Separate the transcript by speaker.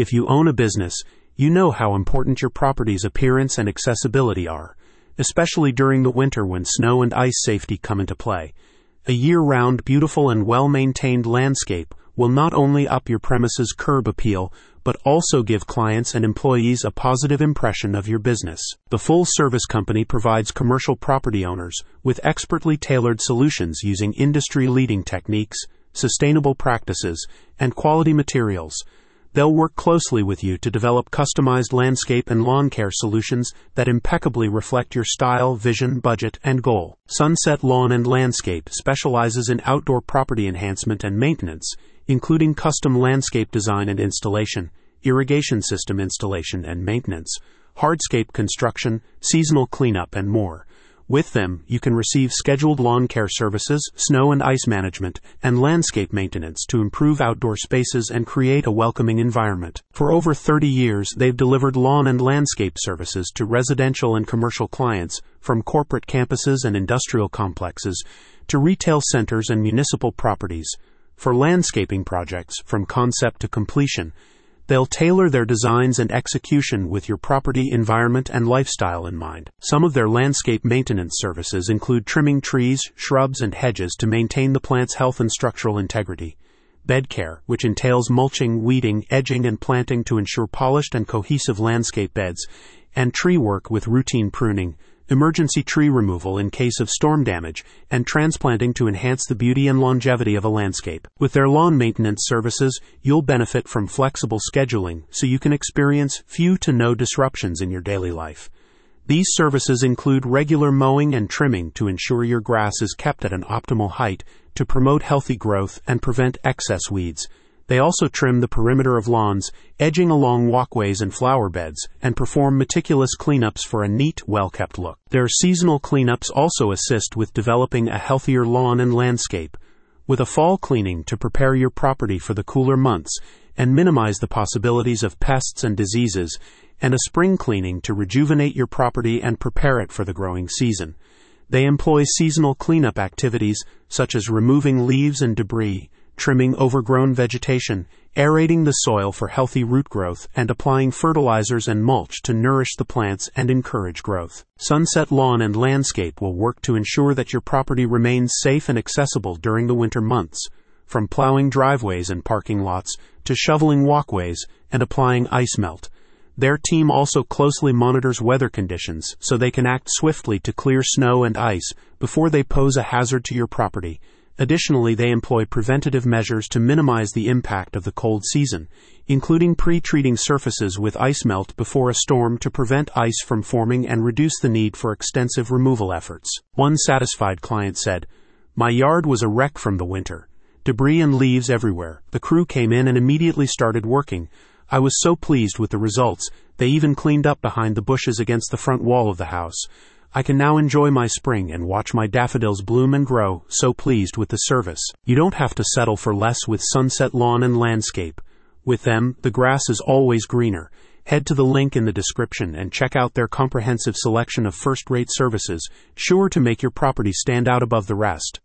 Speaker 1: If you own a business, you know how important your property's appearance and accessibility are, especially during the winter when snow and ice safety come into play. A year round, beautiful, and well maintained landscape will not only up your premise's curb appeal, but also give clients and employees a positive impression of your business. The full service company provides commercial property owners with expertly tailored solutions using industry leading techniques, sustainable practices, and quality materials. They'll work closely with you to develop customized landscape and lawn care solutions that impeccably reflect your style, vision, budget, and goal. Sunset Lawn and Landscape specializes in outdoor property enhancement and maintenance, including custom landscape design and installation, irrigation system installation and maintenance, hardscape construction, seasonal cleanup, and more. With them, you can receive scheduled lawn care services, snow and ice management, and landscape maintenance to improve outdoor spaces and create a welcoming environment. For over 30 years, they've delivered lawn and landscape services to residential and commercial clients, from corporate campuses and industrial complexes to retail centers and municipal properties. For landscaping projects, from concept to completion, They'll tailor their designs and execution with your property, environment, and lifestyle in mind. Some of their landscape maintenance services include trimming trees, shrubs, and hedges to maintain the plant's health and structural integrity, bed care, which entails mulching, weeding, edging, and planting to ensure polished and cohesive landscape beds, and tree work with routine pruning, emergency tree removal in case of storm damage, and transplanting to enhance the beauty and longevity of a landscape. With their lawn maintenance services, you'll benefit from flexible scheduling so you can experience few to no disruptions in your daily life. These services include regular mowing and trimming to ensure your grass is kept at an optimal height to promote healthy growth and prevent excess weeds they also trim the perimeter of lawns, edging along walkways and flower beds, and perform meticulous cleanups for a neat, well kept look. Their seasonal cleanups also assist with developing a healthier lawn and landscape, with a fall cleaning to prepare your property for the cooler months and minimize the possibilities of pests and diseases, and a spring cleaning to rejuvenate your property and prepare it for the growing season. They employ seasonal cleanup activities such as removing leaves and debris trimming overgrown vegetation, aerating the soil for healthy root growth, and applying fertilizers and mulch to nourish the plants and encourage growth. Sunset Lawn and Landscape will work to ensure that your property remains safe and accessible during the winter months, from plowing driveways and parking lots to shoveling walkways and applying ice melt. Their team also closely monitors weather conditions so they can act swiftly to clear snow and ice before they pose a hazard to your property Additionally, they employ preventative measures to minimize the impact of the cold season, including pre treating surfaces with ice melt before a storm to prevent ice from forming and reduce the need for extensive removal efforts. One satisfied client said, My yard was a wreck from the winter. Debris and leaves everywhere. The crew came in and immediately started working. I was so pleased with the results, they even cleaned up behind the bushes against the front wall of the house. I can now enjoy my spring and watch my daffodils bloom and grow, so pleased with the service. You don't have to settle for less with Sunset Lawn and Landscape. With them, the grass is always greener. Head to the link in the description and check out their comprehensive selection of first rate services, sure to make your property stand out above the rest.